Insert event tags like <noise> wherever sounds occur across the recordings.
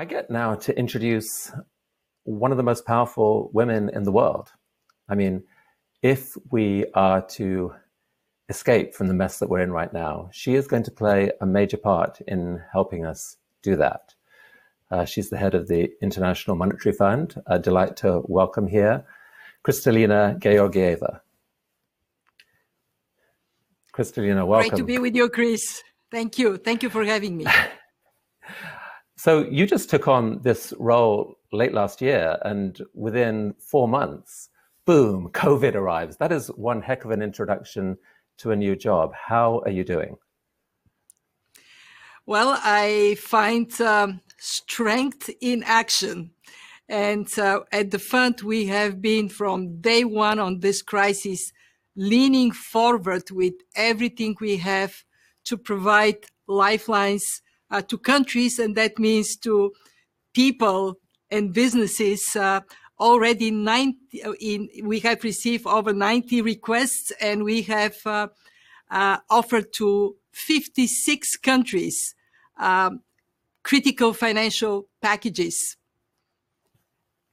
I get now to introduce one of the most powerful women in the world. I mean, if we are to escape from the mess that we're in right now, she is going to play a major part in helping us do that. Uh, she's the head of the International Monetary Fund. A delight to welcome here Kristalina Georgieva. Kristalina, welcome. Great to be with you, Chris. Thank you. Thank you for having me. <laughs> so you just took on this role late last year, and within four months, boom, <laughs> COVID arrives. That is one heck of an introduction to a new job. How are you doing? Well, I find um, strength in action. And uh, at the fund, we have been from day one on this crisis, leaning forward with everything we have to provide lifelines uh, to countries. And that means to people and businesses uh, already 90 uh, in, we have received over 90 requests and we have uh, uh, offered to 56 countries um, critical financial packages.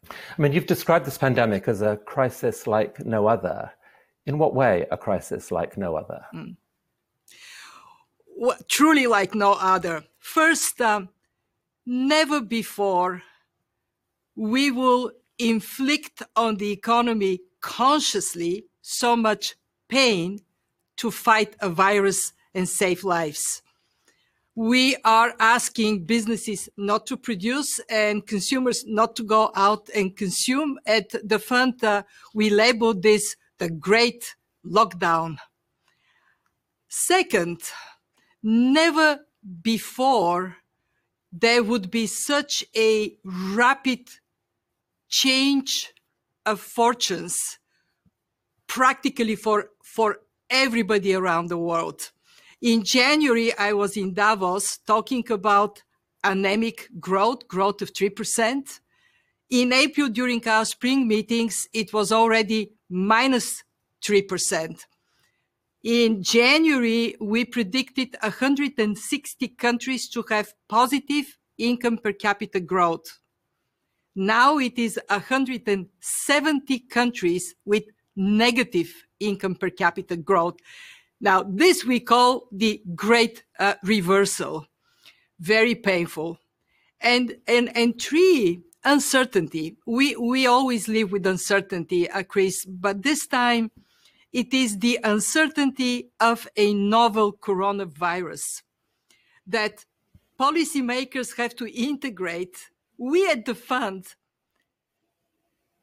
I mean, you've described this pandemic as a crisis like no other. In what way a crisis like no other? Mm. Truly like no other. First, um, never before we will inflict on the economy consciously so much pain to fight a virus and save lives. We are asking businesses not to produce and consumers not to go out and consume. At the fund, uh, we label this the great lockdown. Second, never before there would be such a rapid change of fortunes practically for, for everybody around the world. In January, I was in Davos talking about anemic growth, growth of 3%. In April, during our spring meetings, it was already minus 3%. In January, we predicted 160 countries to have positive income per capita growth. Now it is 170 countries with negative income per capita growth. Now, this we call the great uh, reversal. Very painful. And, and, and three, uncertainty. We, we always live with uncertainty, uh, Chris, but this time it is the uncertainty of a novel coronavirus that policymakers have to integrate we at the fund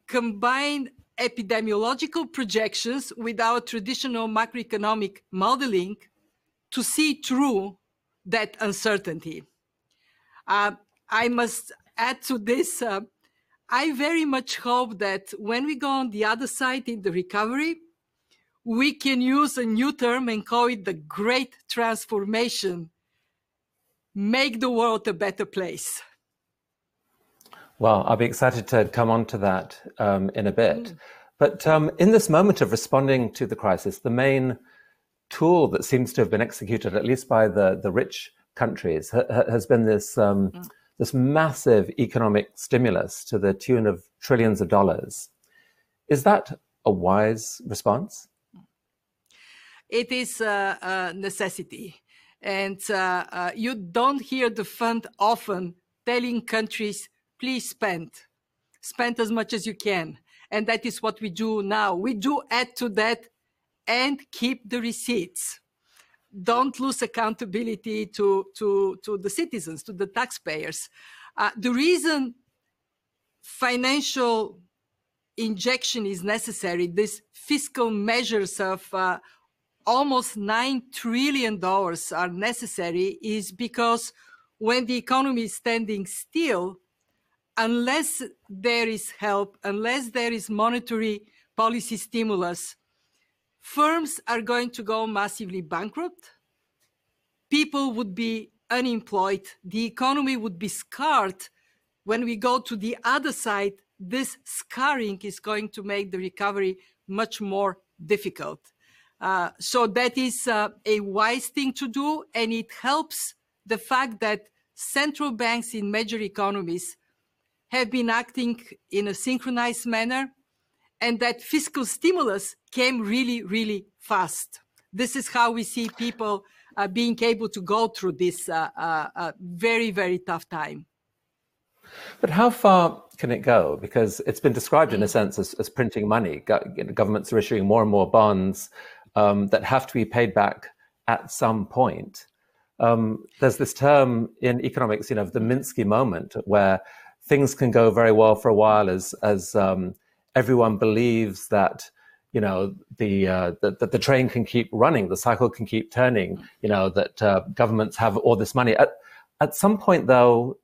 combine epidemiological projections with our traditional macroeconomic modeling to see through that uncertainty. Uh, I must add to this, uh, I very much hope that when we go on the other side in the recovery, we can use a new term and call it the great transformation, make the world a better place. Well, I'll be excited to come on to that um, in a bit. Mm. But um, in this moment of responding to the crisis, the main tool that seems to have been executed, at least by the, the rich countries, ha- has been this, um, mm. this massive economic stimulus to the tune of trillions of dollars. Is that a wise response? It is a, a necessity. And uh, uh, you don't hear the fund often telling countries please spend. Spend as much as you can. And that is what we do now. We do add to that and keep the receipts. Don't lose accountability to, to, to the citizens, to the taxpayers. Uh, the reason financial injection is necessary, these fiscal measures of uh, almost $9 trillion are necessary, is because when the economy is standing still, unless there is help, unless there is monetary policy stimulus, firms are going to go massively bankrupt. People would be unemployed. The economy would be scarred. When we go to the other side, this scarring is going to make the recovery much more difficult. Uh, so that is uh, a wise thing to do, and it helps the fact that central banks in major economies have been acting in a synchronized manner and that fiscal stimulus came really, really fast. This is how we see people uh, being able to go through this uh, uh, very, very tough time. But how far can it go? Because it's been described in a sense as, as printing money. Governments are issuing more and more bonds um, that have to be paid back at some point. Um, there's this term in economics, you know, the Minsky moment, where things can go very well for a while as as um, everyone believes that you know the, uh, that, the train can keep running, the cycle can keep turning. You know that uh, governments have all this money. At at some point, though,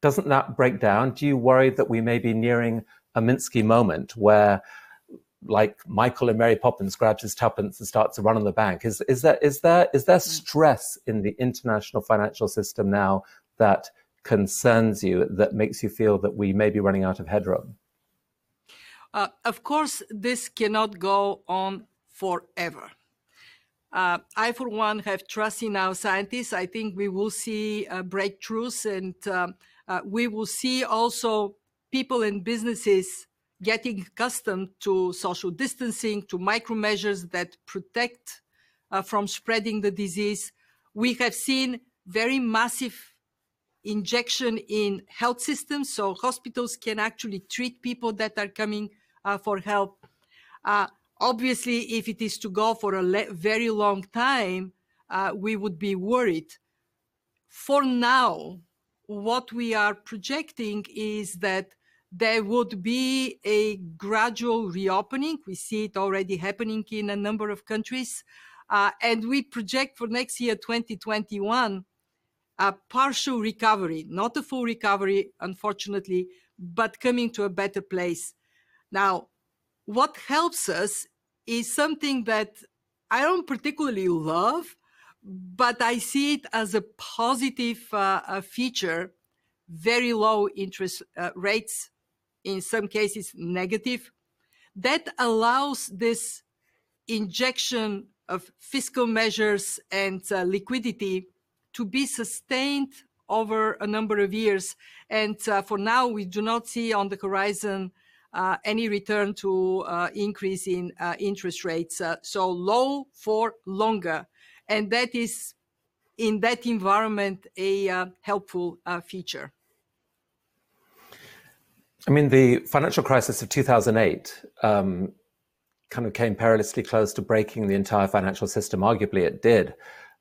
doesn't that break down? Do you worry that we may be nearing a Minsky moment where like Michael and Mary Poppins grabs his tuppence and starts to run on the bank. Is is there is there is there stress in the international financial system now that concerns you that makes you feel that we may be running out of headroom? Uh, of course, this cannot go on forever. Uh, I, for one, have trust in our scientists. I think we will see uh, breakthroughs and um, uh, we will see also people and businesses getting accustomed to social distancing, to micro measures that protect uh, from spreading the disease. We have seen very massive injection in health systems, so hospitals can actually treat people that are coming uh, for help. Uh, obviously, if it is to go for a very long time, uh, we would be worried. For now, what we are projecting is that there would be a gradual reopening. We see it already happening in a number of countries. Uh, and we project for next year, 2021, a partial recovery, not a full recovery, unfortunately, but coming to a better place. Now, what helps us is something that I don't particularly love, but I see it as a positive uh, feature very low interest uh, rates in some cases negative, that allows this injection of fiscal measures and uh, liquidity to be sustained over a number of years. And uh, for now, we do not see on the horizon uh, any return to uh, increase in uh, interest rates. Uh, so low for longer. And that is, in that environment, a helpful feature. I mean, the financial crisis of 2008 um, kind of came perilously close to breaking the entire financial system. Arguably, it did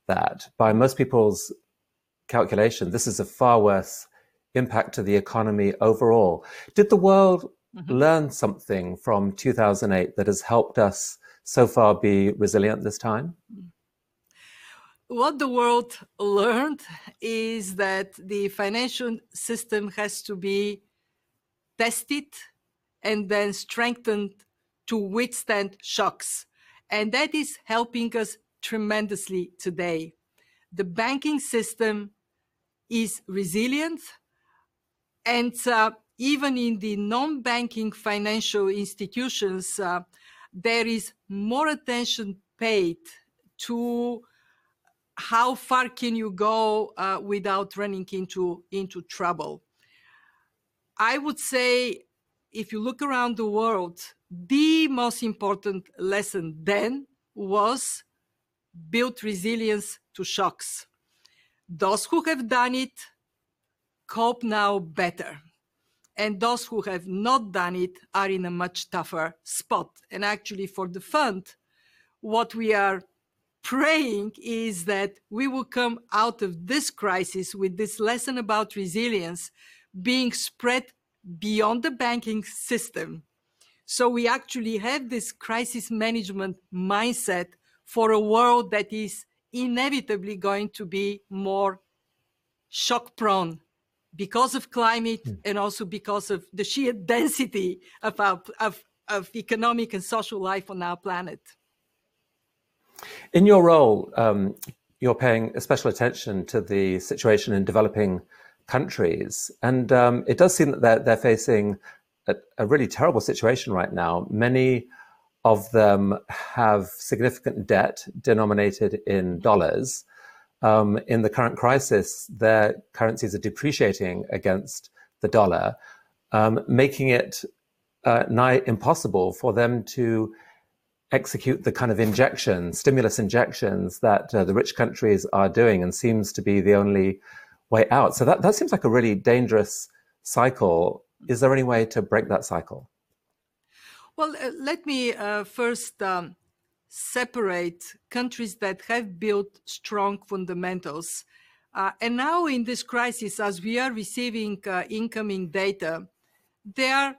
that. By most people's calculation, this is a far worse impact to the economy overall. Did the world mm-hmm. learn something from 2008 that has helped us so far be resilient this time? What the world learned is that the financial system has to be tested and then strengthened to withstand shocks. And that is helping us tremendously today. The banking system is resilient and uh, even in the non-banking financial institutions, uh, there is more attention paid to how far can you go uh, without running into, into trouble. I would say, if you look around the world, the most important lesson then was build resilience to shocks. Those who have done it cope now better. And those who have not done it are in a much tougher spot. And actually, for the fund, what we are praying is that we will come out of this crisis with this lesson about resilience being spread beyond the banking system. So we actually have this crisis management mindset for a world that is inevitably going to be more shock prone because of climate mm. and also because of the sheer <laughs> density of, our, of, of economic and social life on our planet. In your role, um, you're paying special attention to the situation in developing countries. And um, it does seem that they're, they're facing a, a, really terrible situation right now. Many of them have significant debt denominated in dollars. um, in the current crisis, their currencies are depreciating against the dollar, um, making it uh, nigh impossible for them to execute the kind of injection, stimulus injections that uh, the rich countries are doing and seems to be the only way out. So that, that seems like a really dangerous cycle. Is there any way to break that cycle? Well, uh, let me uh, first um, separate countries that have built strong fundamentals. Uh, and now in this crisis, as we are receiving uh, incoming data, there are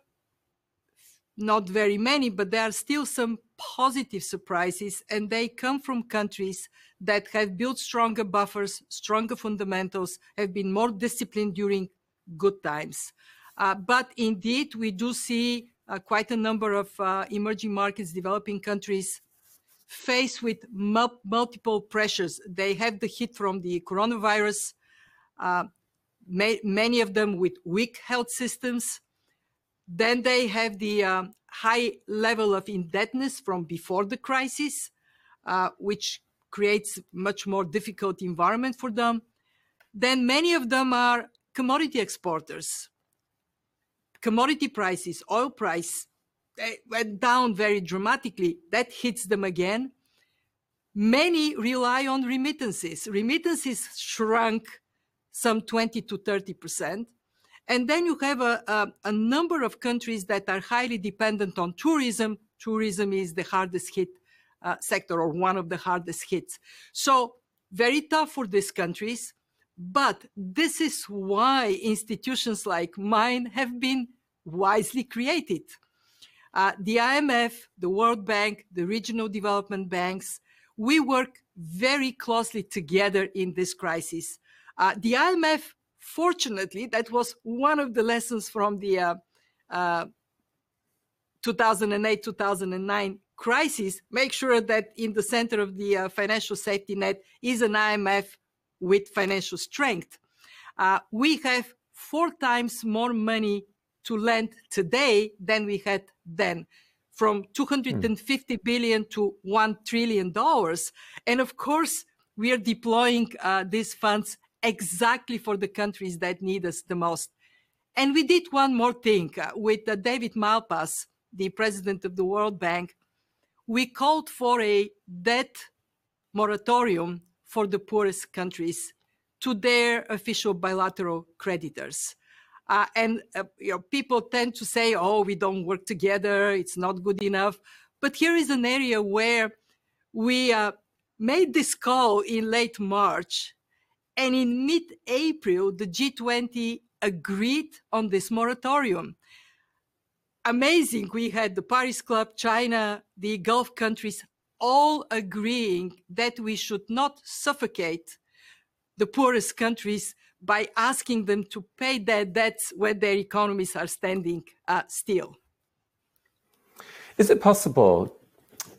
not very many, but there are still some positive surprises, and they come from countries that have built stronger buffers, stronger fundamentals, have been more disciplined during good times. Uh, but indeed, we do see uh, quite a number of uh, emerging markets, developing countries faced with mul multiple pressures. They have the hit from the coronavirus, uh, may, many of them with weak health systems. Then they have the uh, high level of indebtedness from before the crisis, uh, which creates much more difficult environment for them. Then many of them are commodity exporters. Commodity prices, oil price went down very dramatically. That hits them again. Many rely on remittances. Remittances shrunk some 20 to 30 percent. And then you have a, a, a, number of countries that are highly dependent on tourism. Tourism is the hardest hit uh, sector or one of the hardest hits. So very tough for these countries. But this is why institutions like mine have been wisely created. Uh, the IMF, the World Bank, the regional development banks, we work very closely together in this crisis. Uh, the IMF Fortunately, that was one of the lessons from the uh, uh, 2008 2009 crisis. Make sure that in the center of the uh, financial safety net is an IMF with financial strength. We have four times more money to lend today than we had then from 250 hmm. to 1 trillion dollars and of course we are deploying uh, these funds exactly for the countries that need us the most. And we did one more thing uh, with uh, David Malpass, the president of the World Bank. We called for a debt moratorium for the poorest countries to their official bilateral creditors. Uh, and uh, you know, people tend to say, oh, we don't work together, it's not good enough. But here is an area where we made this call in late March and in mid April, the G20 agreed on this moratorium. Amazing. We had the Paris Club, China, the Gulf countries all agreeing that we should not suffocate the poorest countries by asking them to pay their debts when their economies are standing uh, still. Is it possible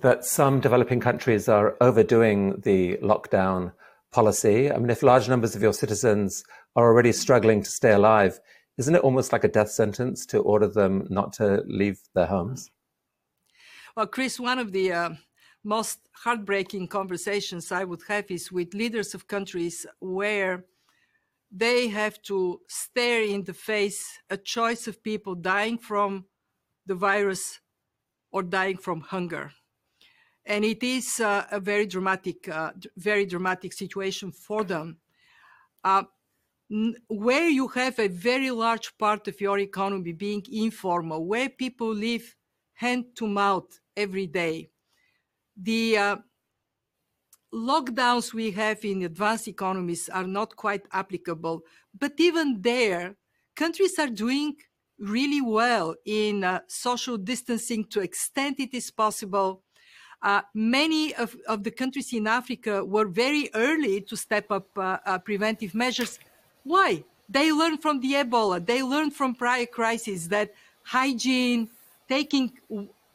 that some developing countries are overdoing the lockdown policy. I mean, if large numbers of your citizens are already struggling to stay alive, isn't it almost like a death sentence to order them not to leave their homes? Well, Chris, one of the uh, most heartbreaking conversations I would have is with leaders of countries where they have to stare in the face a choice of people dying from the virus or dying from hunger and it is uh, a very dramatic, uh, very dramatic situation for them. Uh, where you have a very large part of your economy being informal, where people live hand to mouth every day, the uh, lockdowns we have in advanced economies are not quite applicable. But even there, countries are doing really well in uh, social distancing to extent it is possible uh, many of, of the countries in Africa were very early to step up uh, uh, preventive measures. Why? They learned from the Ebola. They learned from prior crises that hygiene, taking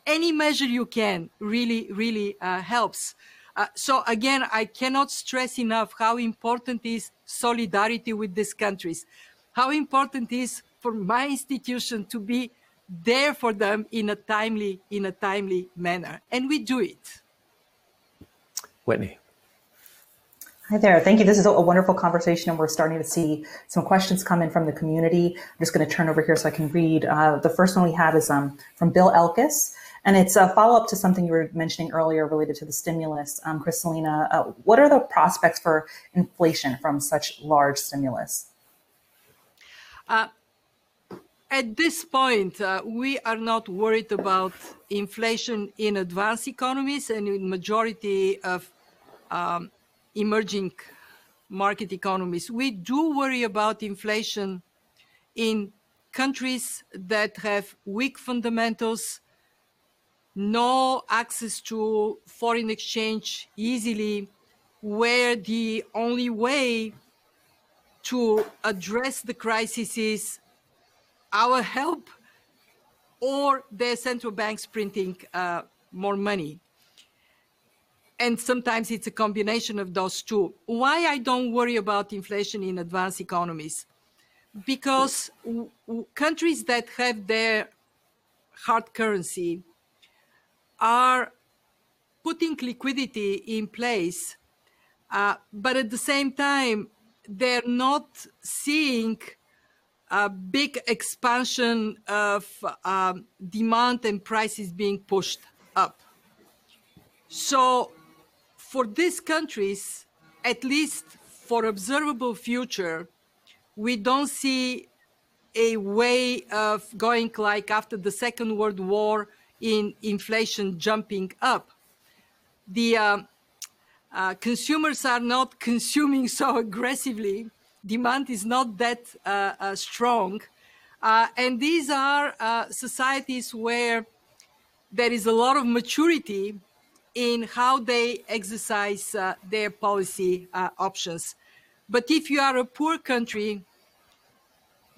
any measure you can, really, really uh, helps. Uh, so again, I cannot stress enough how important is solidarity with these countries, how important is for my institution to be there for them in a timely in a timely manner and we do it whitney Hi there. Thank you. This is a wonderful conversation, and we're starting to see some questions come in from the community. I'm just going to turn over here so I can read. Uh, the first one we have is um, from Bill Elkis, and it's a follow up to something you were mentioning earlier related to the stimulus. Um, Kristalina, uh, what are the prospects for inflation from such large stimulus? Uh, at this point, uh, we are not worried about inflation in advanced economies and in majority of um, emerging market economies. We do worry about inflation in countries that have weak fundamentals, no access to foreign exchange easily, where the only way to address the crisis is our help or their central banks printing uh, more money and sometimes it's a combination of those two. Why I don't worry about inflation in advanced economies? Because countries that have their hard currency are putting liquidity in place, uh, but at the same time, they're not seeing a big expansion of um, demand and prices being pushed up. So for these countries, at least for observable future, we don't see a way of going like after the Second World War in inflation jumping up. The uh, uh, consumers are not <laughs> consuming so aggressively. Demand is not that uh, uh strong. Uh, and these are societies where there is a lot of maturity in how they exercise uh, their policy uh, options. But if you are a poor country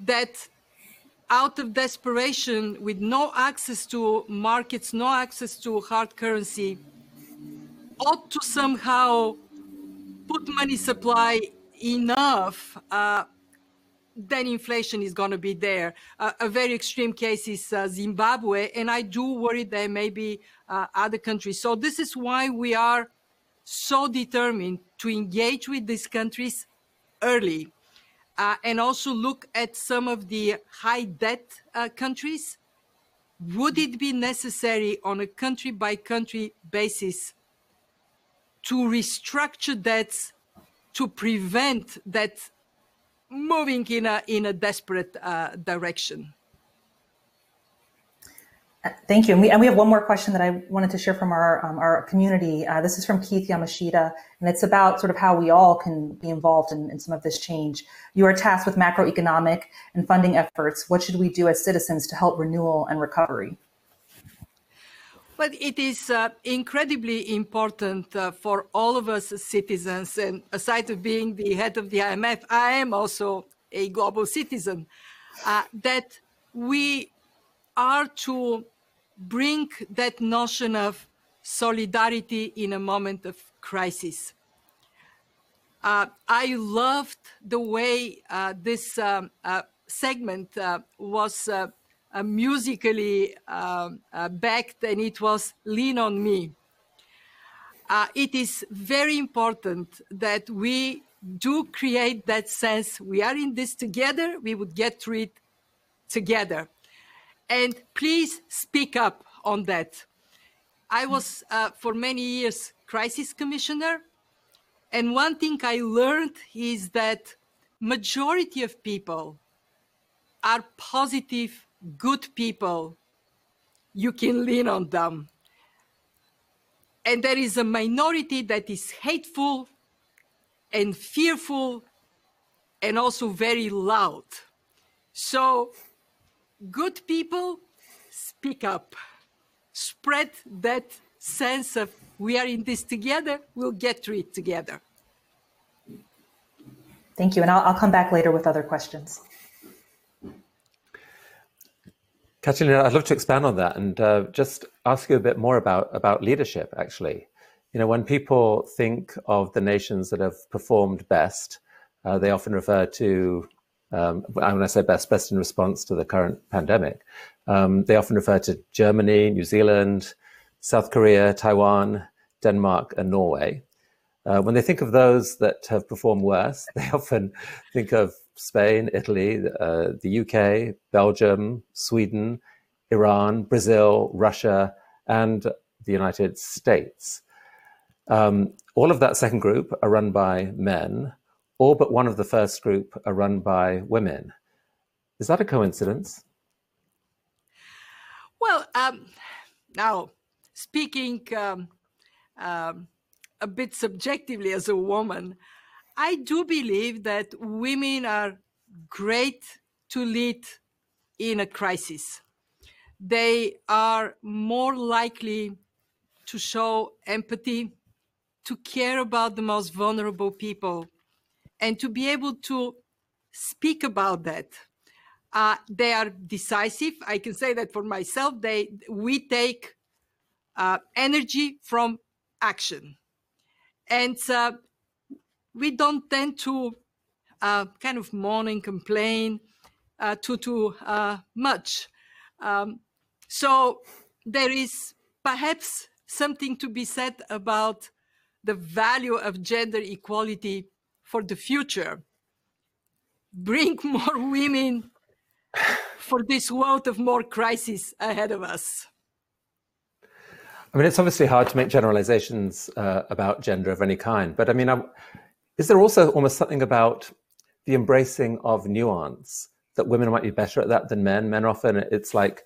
that out of desperation with no access to markets, no access to hard currency, ought to somehow put money supply enough uh, then inflation is going to be there. Uh, a very extreme case is uh, Zimbabwe, and I do worry there may be uh, other countries. So this is why we are so determined to engage with these countries early uh, and also look at some of the high debt uh, countries. Would it be necessary on a country by country basis to restructure debts to prevent that moving in a in a desperate uh, direction. Thank you. And we, and we have one more question that I wanted to share from our, um, our community. Uh, this is from Keith Yamashita, and it's about sort of how we all can be involved in, in some of this change. You are tasked with macroeconomic and funding efforts. What should we do as citizens to help renewal and recovery? But it is uh, incredibly important uh, for all of us citizens. And aside of being the head of the IMF, I am also a global citizen. Uh, that we are to bring that notion of solidarity in a moment of crisis. Uh, I loved the way uh, this um, uh, segment was uh, musically um, uh, backed, and it was Lean on Me. Uh, it is very important that we do create that sense we are in this together, we would get through it together. And please speak up on that. I was uh, for many years crisis commissioner, and one thing I learned is that majority of people are positive good people, you can lean on them. And there is a minority that is hateful and fearful and also very loud. So, good people speak up, spread that sense of we are in this together, we'll get through it together. Thank you. And I'll, I'll come back later with other questions. Kristalina, I'd love to expand on that and uh, just ask you a bit more about, about leadership, actually. You know, when people think of the nations that have performed best, uh, they often refer to, um, when I say best, best in response to the current pandemic, um, they often refer to Germany, New Zealand, South Korea, Taiwan, Denmark, and Norway. Uh, when they think of those that have performed worse, <laughs> they often think of Spain, Italy, uh, the UK, Belgium, Sweden, Iran, Brazil, Russia, and the United States. Um, all of that second group are run by men, all but one of the first group are run by women. Is that a coincidence? Well, um, now speaking um, um, a bit subjectively as a woman, I do believe that women are great to lead in a crisis. They are more likely to show empathy, to care about the most vulnerable people, and to be able to speak about that. Uh, they are decisive. I can say that for myself. They we take uh, energy from action, and uh, we don't tend to uh, kind of moan and complain uh, too too uh, much. Um, so there is perhaps something to be said about the value of gender equality for the future. Bring <laughs> more women for this world of more crises ahead of us. I mean, it's obviously hard to make generalizations uh, about gender of any kind, but I mean, I'm, is there also almost something about the embracing of nuance that women might be better at that than men? Men often it's like,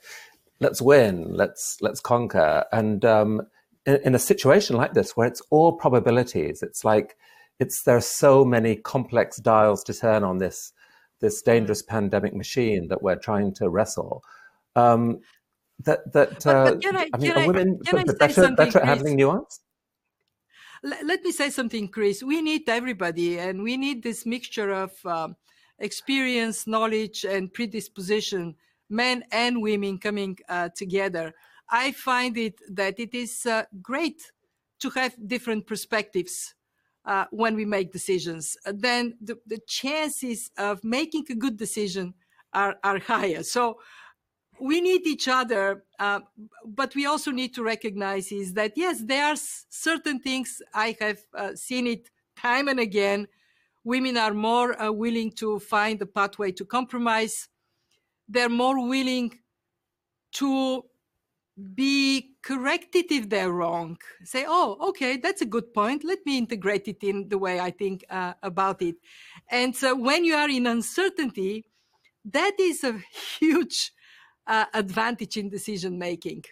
let's win, let's let's conquer, and um, in, in a situation like this where it's all probabilities, it's like it's there are so many complex dials to turn on this this dangerous pandemic machine that we're trying to wrestle. Um, that that uh, I, I, mean, are women better, better at handling nuance? Let me say something, Chris. We need everybody, and we need this mixture of um, experience, knowledge, and predisposition, men and women coming uh, together. I find it that it is uh, great to have different perspectives uh, when we make decisions. Then the, the chances of making a good decision are, are higher. So we need each other, uh, but we also need to recognize is that yes, there are certain things I have uh, seen it time and again. Women are more uh, willing to find a pathway to compromise. They're more willing to be corrected if they're wrong. Say, oh, okay, that's a good point. Let me integrate it in the way I think uh, about it. And so when you are in uncertainty, that is a <laughs> huge uh, advantage in decision making.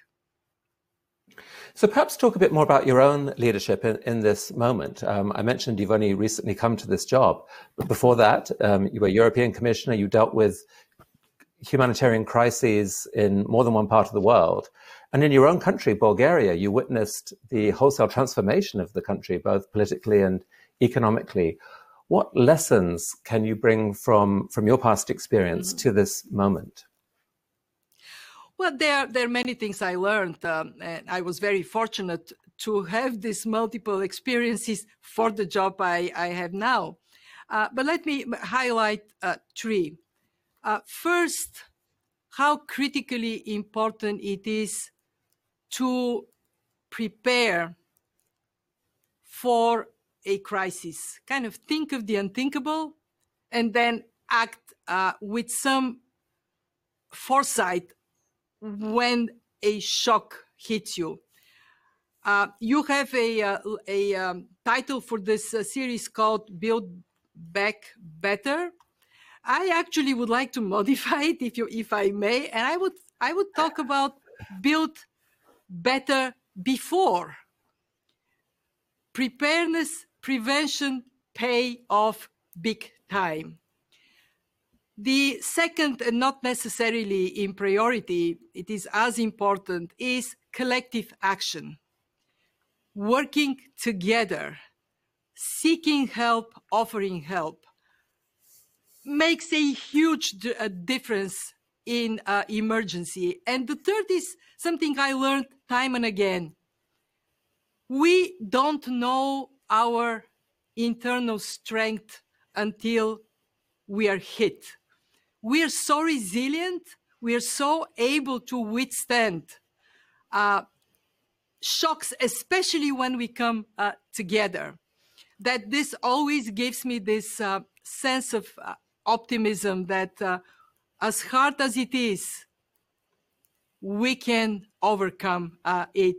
So perhaps talk a bit more about your own leadership in, in this moment. Um, I mentioned you've only recently come to this job, but before that, um, you were European Commissioner. You dealt with humanitarian crises in more than one part of the world. And in your own country, Bulgaria, you witnessed the wholesale transformation of the country, both politically and economically. What lessons can you bring from, from your past experience mm-hmm. to this moment? Well, there, there are many things I learned. Um, and I was very fortunate to have these multiple experiences for the job I, I have now. Uh, but let me highlight uh, three. Uh, first, how critically important it is to prepare for a crisis. Kind of think of the unthinkable and then act uh, with some foresight when a shock hits you. Uh, you have a, uh, a um, title for this uh, series called Build Back Better. I actually would like to <laughs> modify it if you if I may, and I would I would talk about build better before. Preparedness, prevention pay off big time. The second, and not necessarily in priority, it is as important, is collective action. Working together, seeking help, offering help, makes a huge difference in uh, emergency. And the third is something I learned time and again. We don't know our internal strength until we are hit we are so resilient, we are so able to withstand uh, shocks, especially when we come uh, together. that this always gives me this uh, sense of uh, optimism that uh, as hard as it is, we can overcome uh, it.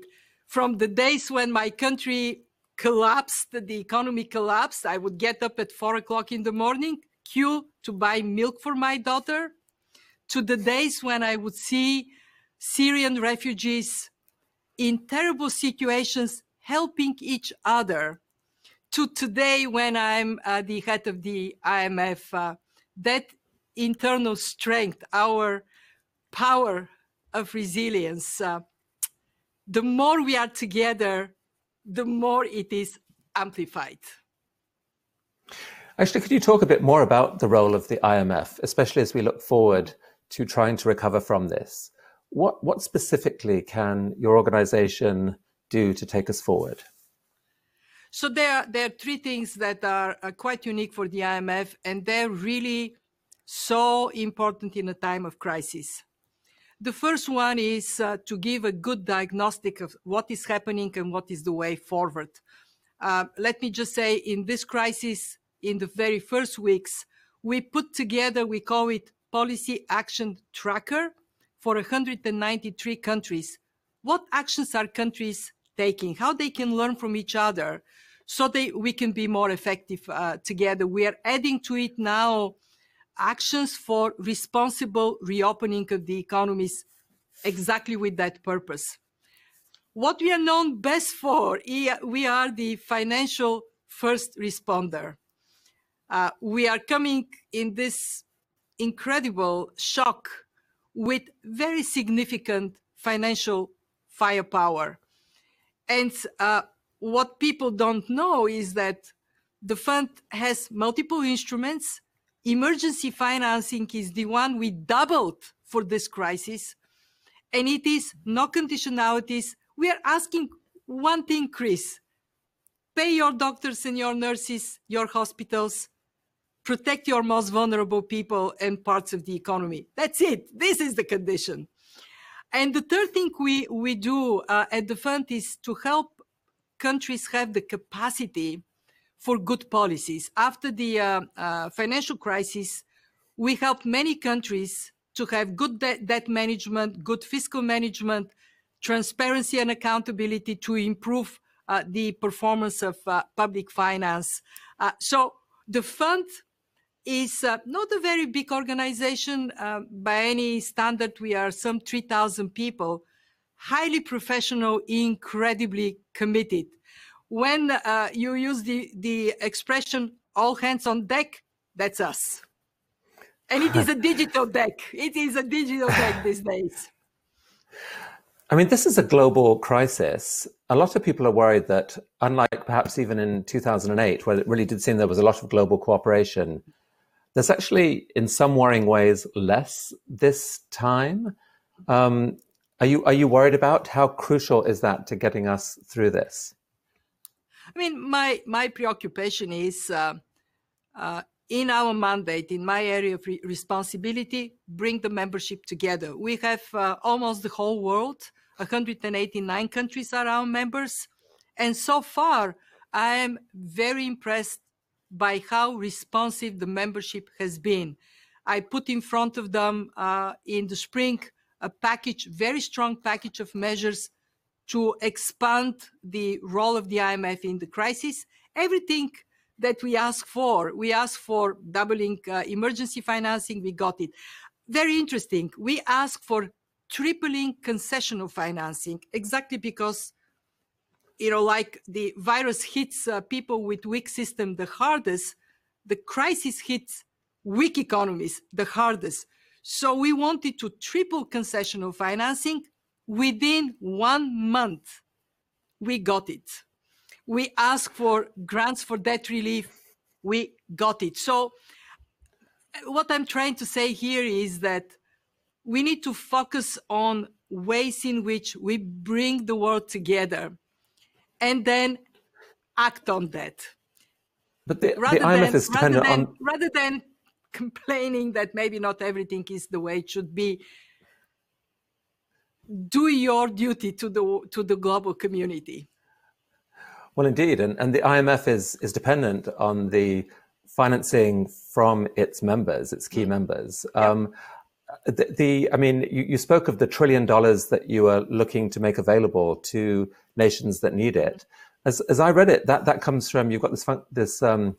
From the days when my country collapsed, the economy collapsed, I would get up at four o'clock in the morning, queue to buy milk for my daughter, to the days when I would see Syrian refugees in terrible situations helping each other to today when I'm uh, the head of the IMF, uh, that internal strength, our power of resilience, uh, the more we are together, the more it is amplified. Actually, could you talk a bit more about the role of the IMF, especially as we look forward to trying to recover from this? What, what specifically can your organization do to take us forward? So there are, there are three things that are, quite unique for the IMF, and they're really so important in a time of crisis. The first one is uh, to give a good diagnostic of what is happening and what is the way forward. Uh, let me just say, in this crisis, in the very first weeks, we put together, we call it Policy Action Tracker for 193 countries. What actions are countries taking? How they can learn from each other? so that we can be more effective uh, together. We are adding to it now actions for responsible reopening of the economies exactly with that purpose. What we are known best for, we are the financial first responder. Uh, we are coming in this incredible shock with very significant financial firepower. And uh, what people don't know is that the fund has multiple instruments. Emergency financing is the one we doubled for this crisis. And it is no conditionalities. We are asking one thing, Chris. Pay your doctors and your nurses, your hospitals, protect your most vulnerable people and parts of the economy. That's it. This is the condition. And the third thing we, we do uh, at the fund is to help countries have the capacity for good policies. After the uh, uh, financial crisis, we helped many countries to have good de- debt management, good fiscal management, transparency and accountability to improve uh, the performance of uh, public finance. Uh, so the fund is uh, not a very big organization by any standard. We are some 3,000 people highly professional, incredibly committed. When uh, you use the, the expression all hands on deck, that's us. And it is a <laughs> digital deck. It is a digital deck these days. I mean, this is a global crisis. A lot of people are worried that, unlike perhaps even in 2008, where it really did seem there was a lot of global cooperation, there's actually, in some worrying ways, less this time. Um, are you are you worried about how crucial is that to getting us through this? I mean, my my preoccupation is uh, uh, in our mandate, in my area of re- responsibility, bring the membership together. We have uh, almost the whole world. 189 countries are our members, and so far, I am very impressed by how responsive the membership has been. I put in front of them uh, in the spring a package, very strong package of measures to expand the role of the IMF in the crisis. Everything that we ask for, we ask for doubling uh, emergency financing, we got it. Very interesting. We ask for tripling concessional financing exactly because you know like the virus hits uh, people with weak system the hardest the crisis hits weak economies the hardest so we wanted to triple concessional financing within one month. We got it. We asked for grants for debt relief. We got it. So what I'm trying to say here is that we need to focus on ways in which we bring the world together and then act on that. But the, rather the IMF than, is dependent rather than, on rather than complaining that maybe not everything is the way it should be do your duty to the to the global community Well, indeed, and, and the IMF is is dependent on the financing from its members, its key mm. members. Um, the, the, I mean, you, you, spoke of the trillion dollars that you are looking to make available to nations that need it. As, as I read it, that, that comes from you've got this this um,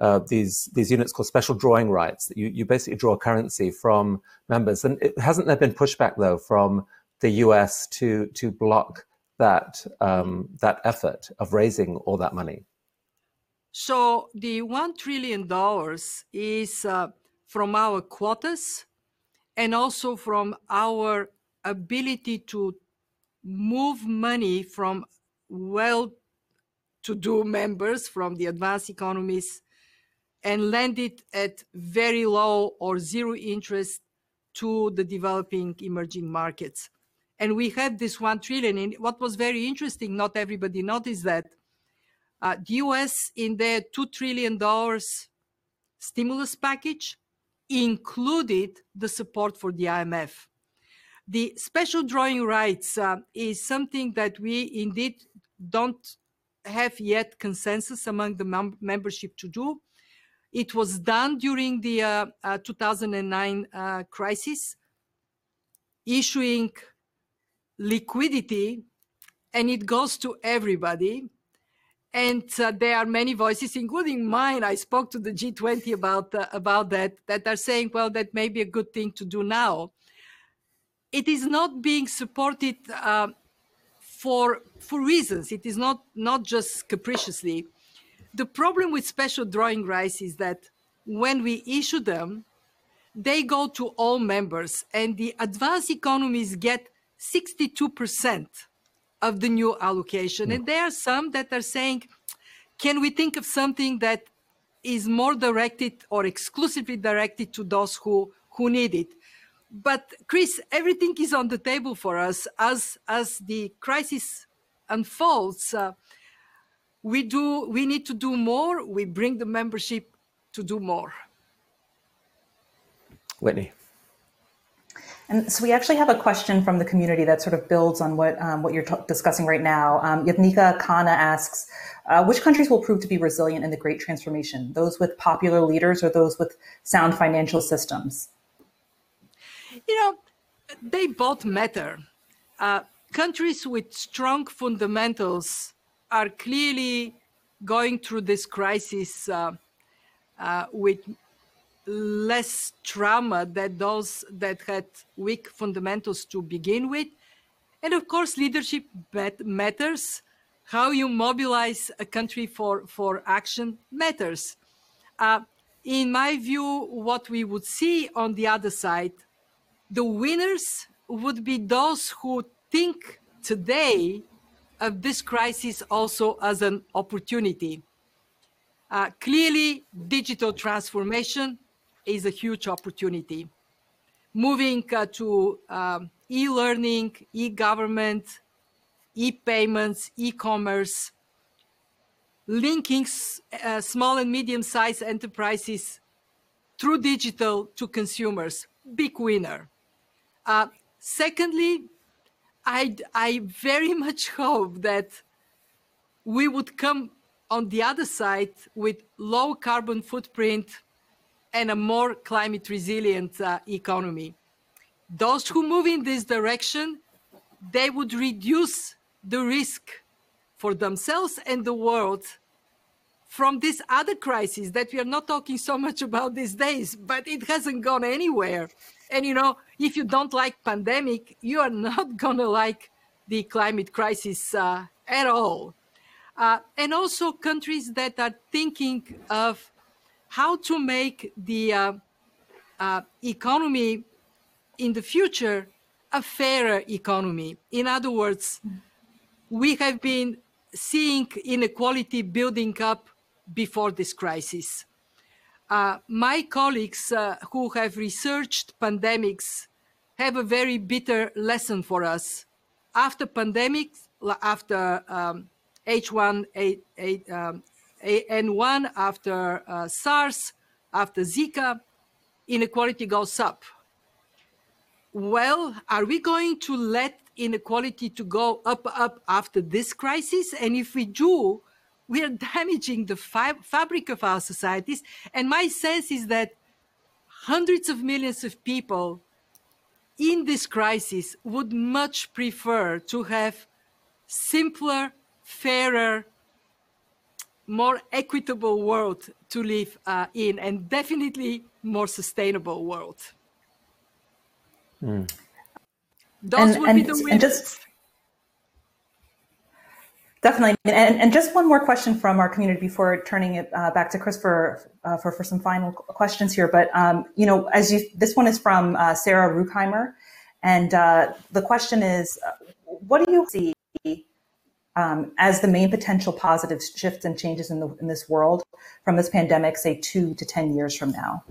uh, these these units called special drawing rights that you, you basically draw currency from members. And it, hasn't there been pushback though from the US to to block that um, that effort of raising all that money? So the one trillion dollars is uh, from our quotas and also from our ability to move money from well to do members from the advanced economies and lend it at very low or zero interest to the developing emerging markets. And we had this one trillion. And what was very interesting, not everybody noticed that uh, the US in their two trillion dollars stimulus package included the support for the IMF. The special drawing rights uh, is something that we indeed don't have yet consensus among the mem membership to do. It was done during the uh, uh, 2009 uh, crisis, issuing liquidity, and it goes to everybody. And uh, there are many voices, including mine. I spoke to the G20 about uh, about that. That are saying, well, that may be a good thing to do now. It is not being supported uh, for for reasons. It is not not just capriciously. The problem with special drawing rights is that when we issue them, they go to all members, and the advanced economies get 62 percent of the new allocation. And there are some that are saying, can we think of something that is more directed or exclusively directed to those who, who need it? But Chris, everything is on the table for us as, as the crisis unfolds. Uh, we do we need to do more we bring the membership to do more whitney and so we actually have a question from the community that sort of builds on what um, what you're discussing right now. Um, Khanna asks, uh, which countries will prove to be resilient in the Great Transformation? Those with popular leaders or those with sound financial systems? You know, they both matter. Uh, countries with strong fundamentals are clearly going through this crisis uh, uh with less trauma than those that had weak fundamentals to begin with. And of course, leadership matters. How you mobilize a country for, for action matters. Uh, in my view, what we would see on the other side, the winners would be those who think today of this crisis also as an opportunity. Uh, clearly, digital transformation is a huge opportunity. Moving uh, to um, e-learning, e-government, e-payments, e-commerce, linking uh, small and medium-sized enterprises through digital to consumers, big winner. Uh, secondly, I, I very <laughs> much hope that we would come on the other side with low carbon footprint and a more climate resilient uh, economy. Those who move in this direction, they would reduce the risk for themselves and the world from this other crisis that we are not talking so much about these days, but it hasn't gone anywhere. And you know, if you don't like pandemic, you are not <laughs> gonna like the climate crisis uh, at all. Uh, and also countries that are thinking of how to make the uh, uh, economy in the future a fairer economy. In other words, we have been seeing inequality building up before this crisis. Uh, my colleagues uh, who have researched pandemics have a very bitter lesson for us. After pandemics, after um, H1N1, um, N1, after uh, SARS, after Zika, inequality goes up. Well, are we going to let inequality to go up, up after this crisis. And if we do, we are <laughs> damaging the fa- fabric of our societies. And my sense is that hundreds of millions of people in this crisis would much prefer to have simpler, fairer, more equitable world to live uh, in, and definitely more sustainable world. Mm. Those and, would and, be the winners. Just, definitely. And, and, just one more question from our community before turning it uh, back to Chris for, uh, for, for some final questions here. But, um, you know, as you, this one is from uh, Sarah Ruckheimer. And uh, the question is, uh, what do you see um, as the main potential positive shifts and changes in, the, in this world from this pandemic, say two to 10 years from now?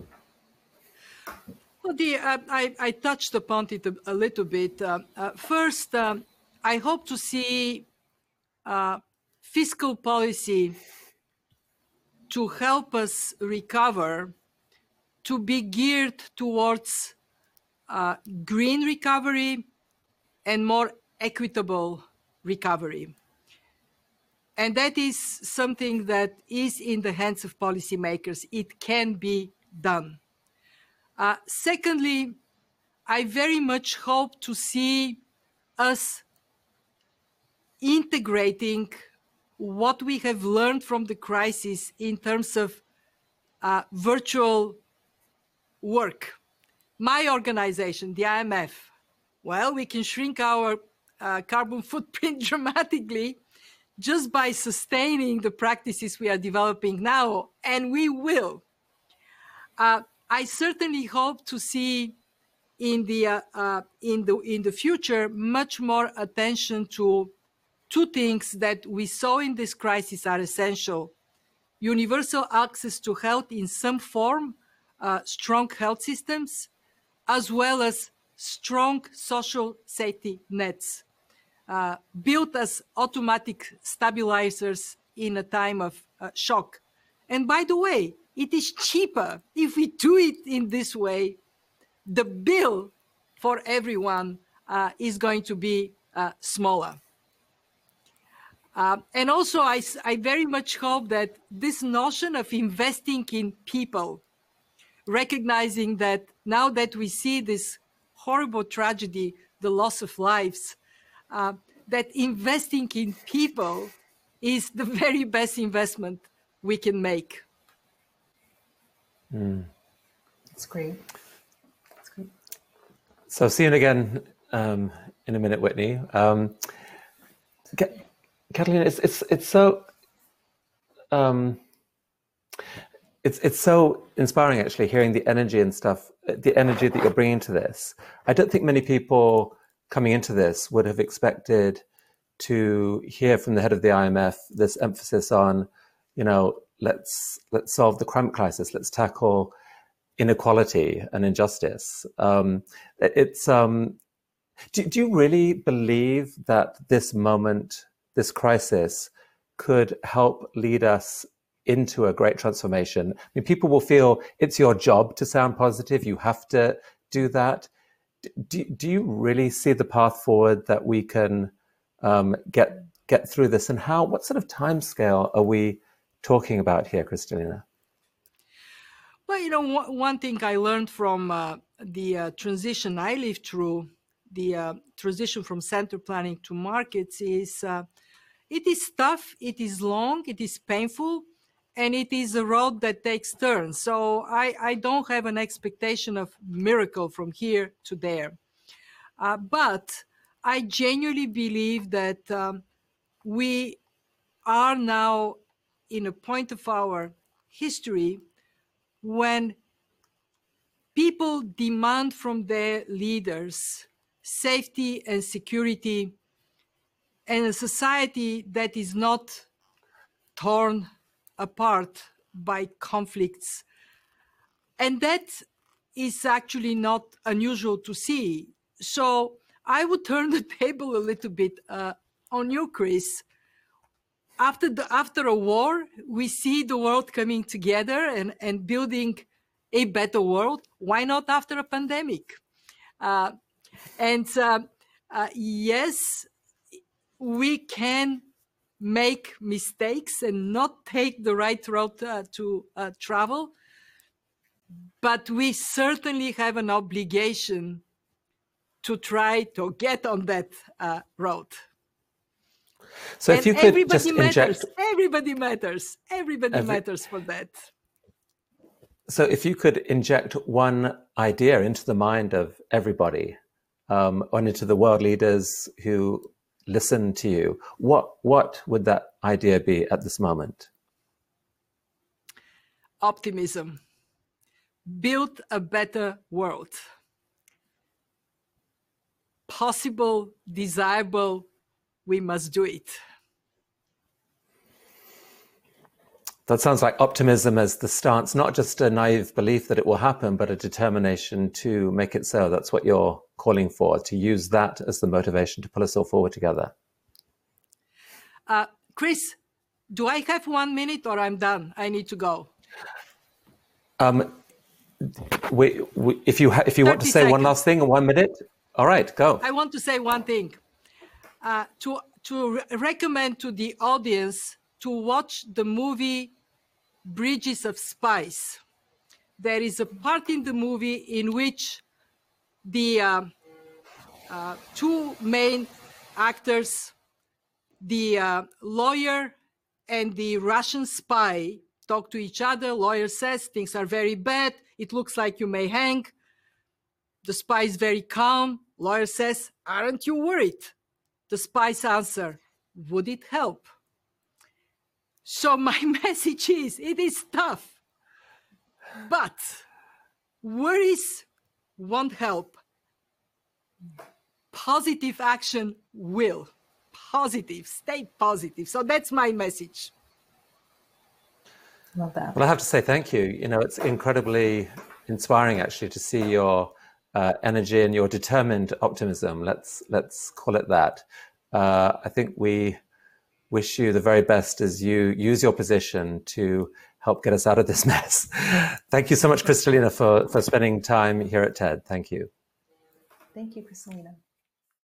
Well, the, uh, I, I, touched upon it a, a little bit. Uh, uh, first, um, I hope to see uh, fiscal policy to help us recover to be geared towards uh, green recovery and more equitable recovery. And that is something that is in the hands of policymakers. It can be done. Uh, secondly, I very much hope to see us integrating what we have learned from the crisis in terms of uh, virtual work. My organization, the IMF, well, we can shrink our uh, carbon footprint <laughs> dramatically just by sustaining the practices we are developing now, and we will. Uh, I certainly hope to see in the uh, uh, in the in the future much more attention to two things that we saw in this crisis are essential: universal access to health in some form, uh, strong health systems, as well as strong social safety nets uh, built as automatic stabilizers in a time of uh, shock. And by the way, it is cheaper if we do it in this way. The bill for everyone uh, is going to be uh, smaller. Uh, and also, I, I very much hope that this notion of investing in people, recognizing that now that we see this horrible tragedy, the loss of lives, uh, that investing in people is the <laughs> very best investment we can make. Mm. That's great. That's great. So, see you again um, in a minute, Whitney. Um, Kristalina, it's it's it's so um, it's it's so inspiring actually hearing the energy and stuff, the energy that you're bringing to this. I don't think many people coming into this would have expected to hear from the head of the IMF this emphasis on, you know, let's let's solve the climate crisis, let's tackle inequality and injustice. Um, it's um, do, do you really believe that this moment, this crisis, could help lead us into a great transformation? I mean, people will feel it's your job to sound positive. You have to do that do, do you really see the path forward that we can um, get get through this? And how what sort of time scale are we talking about here kristalina well you know one thing i learned from uh, the uh, transition i lived through the uh, transition from center planning to markets is uh, it is tough it is long it is painful and it is a road that takes turns. So I, I don't have an expectation of miracle from here to there. Uh, but I genuinely believe that um, we are now in a point of our history when people demand from their leaders safety and security and a society that is not torn apart by conflicts. And that is actually not unusual to see. So I would <laughs> turn the table a little bit uh, on you, Chris. After, the, after a war, we see the world coming together and, and building a better world. Why not after a pandemic? Uh, and uh, uh, yes, we can make mistakes and not take the right route uh, to uh, travel, but we certainly have an obligation to try to get on that uh, road. So, and if you could just matters. inject, everybody matters. Everybody Every... matters for that. So, if you could inject one idea into the mind of everybody, um, and into the world leaders who listen to you, what what would that idea be at this moment? Optimism. Build a better world. Possible, desirable, we must do it. That sounds like optimism as the stance, not just a naive belief that it will happen, but a determination to make it so. That's what you're calling for, to use that as the motivation to pull us all forward together. Uh, Chris, do I have one minute or I'm done? I need to go. Um, we, we, if you if you want to say seconds. one last thing in one minute, all right, go. I want to say one thing. Uh, to to re recommend to the audience to watch the movie Bridges of Spies. There is a part in the movie in which the uh, uh, two main actors, the uh, lawyer and the Russian spy, talk to each other. Lawyer says things are very bad. It looks like you may hang. The spy is very calm. Lawyer says, Aren't you worried? The spy's answer, Would it help? So my <laughs> message is it is tough, but worries won't help. Positive action will. Positive, stay positive. So that's my message. Love that. Well, I have to say thank you. You know, it's incredibly inspiring actually to see your uh, energy and your determined optimism. Let's let's call it that. Uh, I think we wish you the very best as you use your position to help get us out of this <laughs> mess. Thank you so much, Kristalina, for, for spending time here at TED. Thank you. Thank you, Kristalina.